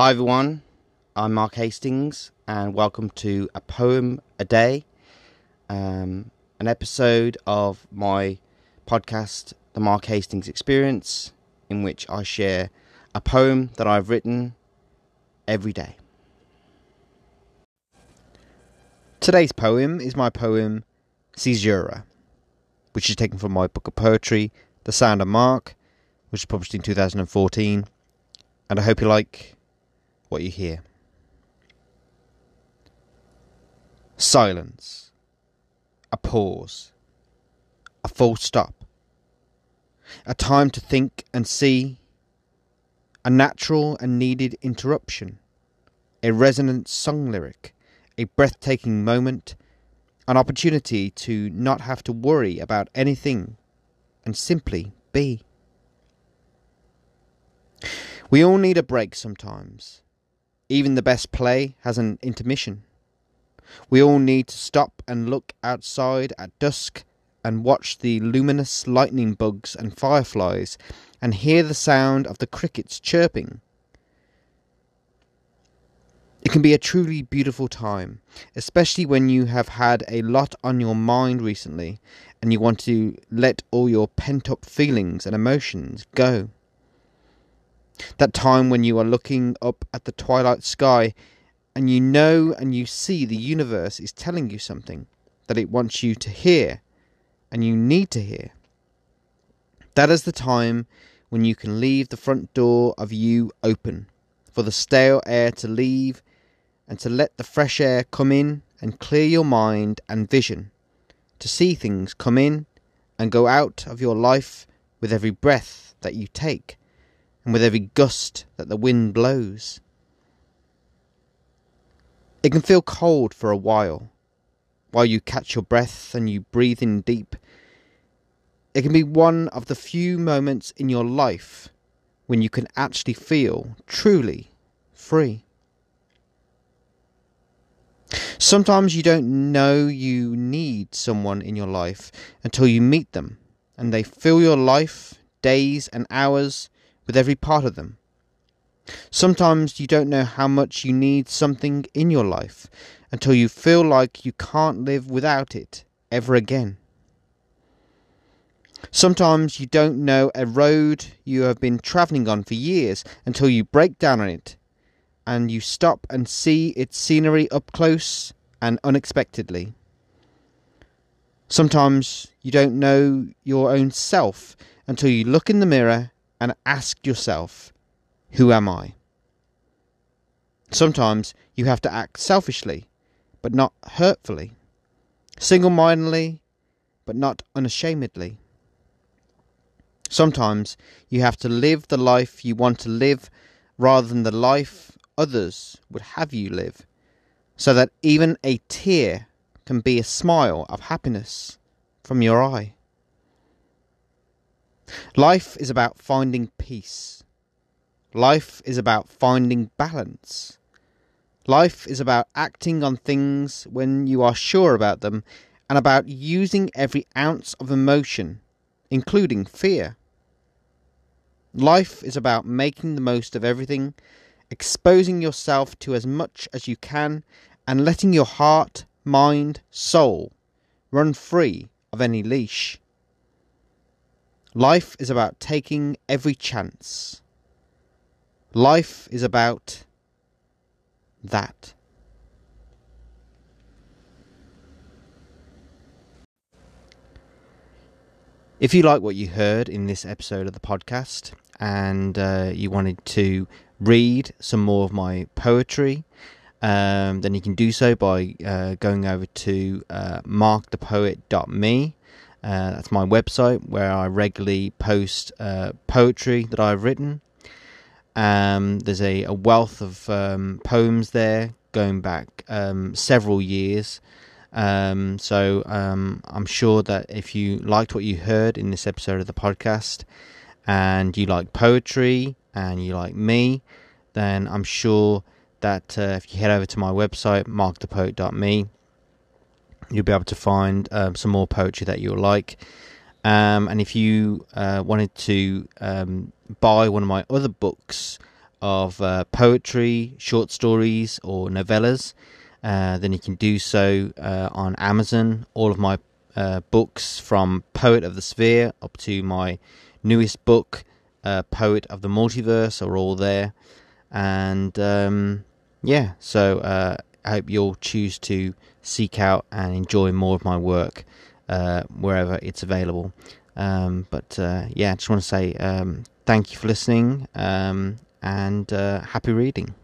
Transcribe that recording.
Hi everyone, I'm Mark Hastings, and welcome to A Poem a Day, um, an episode of my podcast, The Mark Hastings Experience, in which I share a poem that I've written every day. Today's poem is my poem Caesura, which is taken from my book of poetry, The Sound of Mark, which was published in 2014. And I hope you like what you hear. Silence. A pause. A full stop. A time to think and see. A natural and needed interruption. A resonant song lyric. A breathtaking moment. An opportunity to not have to worry about anything and simply be. We all need a break sometimes. Even the best play has an intermission. We all need to stop and look outside at dusk and watch the luminous lightning bugs and fireflies and hear the sound of the crickets chirping. It can be a truly beautiful time, especially when you have had a lot on your mind recently and you want to let all your pent up feelings and emotions go. That time when you are looking up at the twilight sky and you know and you see the universe is telling you something that it wants you to hear and you need to hear. That is the time when you can leave the front door of you open for the stale air to leave and to let the fresh air come in and clear your mind and vision, to see things come in and go out of your life with every breath that you take and with every gust that the wind blows. It can feel cold for a while, while you catch your breath and you breathe in deep. It can be one of the few moments in your life when you can actually feel truly free. Sometimes you don't know you need someone in your life until you meet them and they fill your life, days and hours with every part of them. Sometimes you don't know how much you need something in your life until you feel like you can't live without it ever again. Sometimes you don't know a road you have been travelling on for years until you break down on it and you stop and see its scenery up close and unexpectedly. Sometimes you don't know your own self until you look in the mirror and ask yourself, Who am I? Sometimes you have to act selfishly, but not hurtfully, single mindedly, but not unashamedly. Sometimes you have to live the life you want to live rather than the life others would have you live, so that even a tear can be a smile of happiness from your eye. Life is about finding peace. Life is about finding balance. Life is about acting on things when you are sure about them and about using every ounce of emotion, including fear. Life is about making the most of everything, exposing yourself to as much as you can, and letting your heart, mind, soul run free of any leash. Life is about taking every chance. Life is about that. If you like what you heard in this episode of the podcast and uh, you wanted to read some more of my poetry, um, then you can do so by uh, going over to uh, markthepoet.me uh, that's my website where I regularly post uh, poetry that I've written. Um, there's a, a, wealth of um, poems there going back um, several years. Um, so um, I'm sure that if you liked what you heard in this episode of the podcast and you like poetry and you like me, then I'm sure that uh, if you head over to my website, markthepoet.me, you'll be able to find um, some more poetry that you'll like. Um, and if you uh, wanted to um, buy one of my other books, of uh, poetry, short stories, or novellas, uh, then you can do so uh, on Amazon. All of my uh, books, from Poet of the Sphere up to my newest book, uh, Poet of the Multiverse, are all there. And um, yeah, so I hope you'll choose to seek out and enjoy more of my work wherever it's available. Um, but yeah, I just want to say um, thank you for listening um, and happy reading.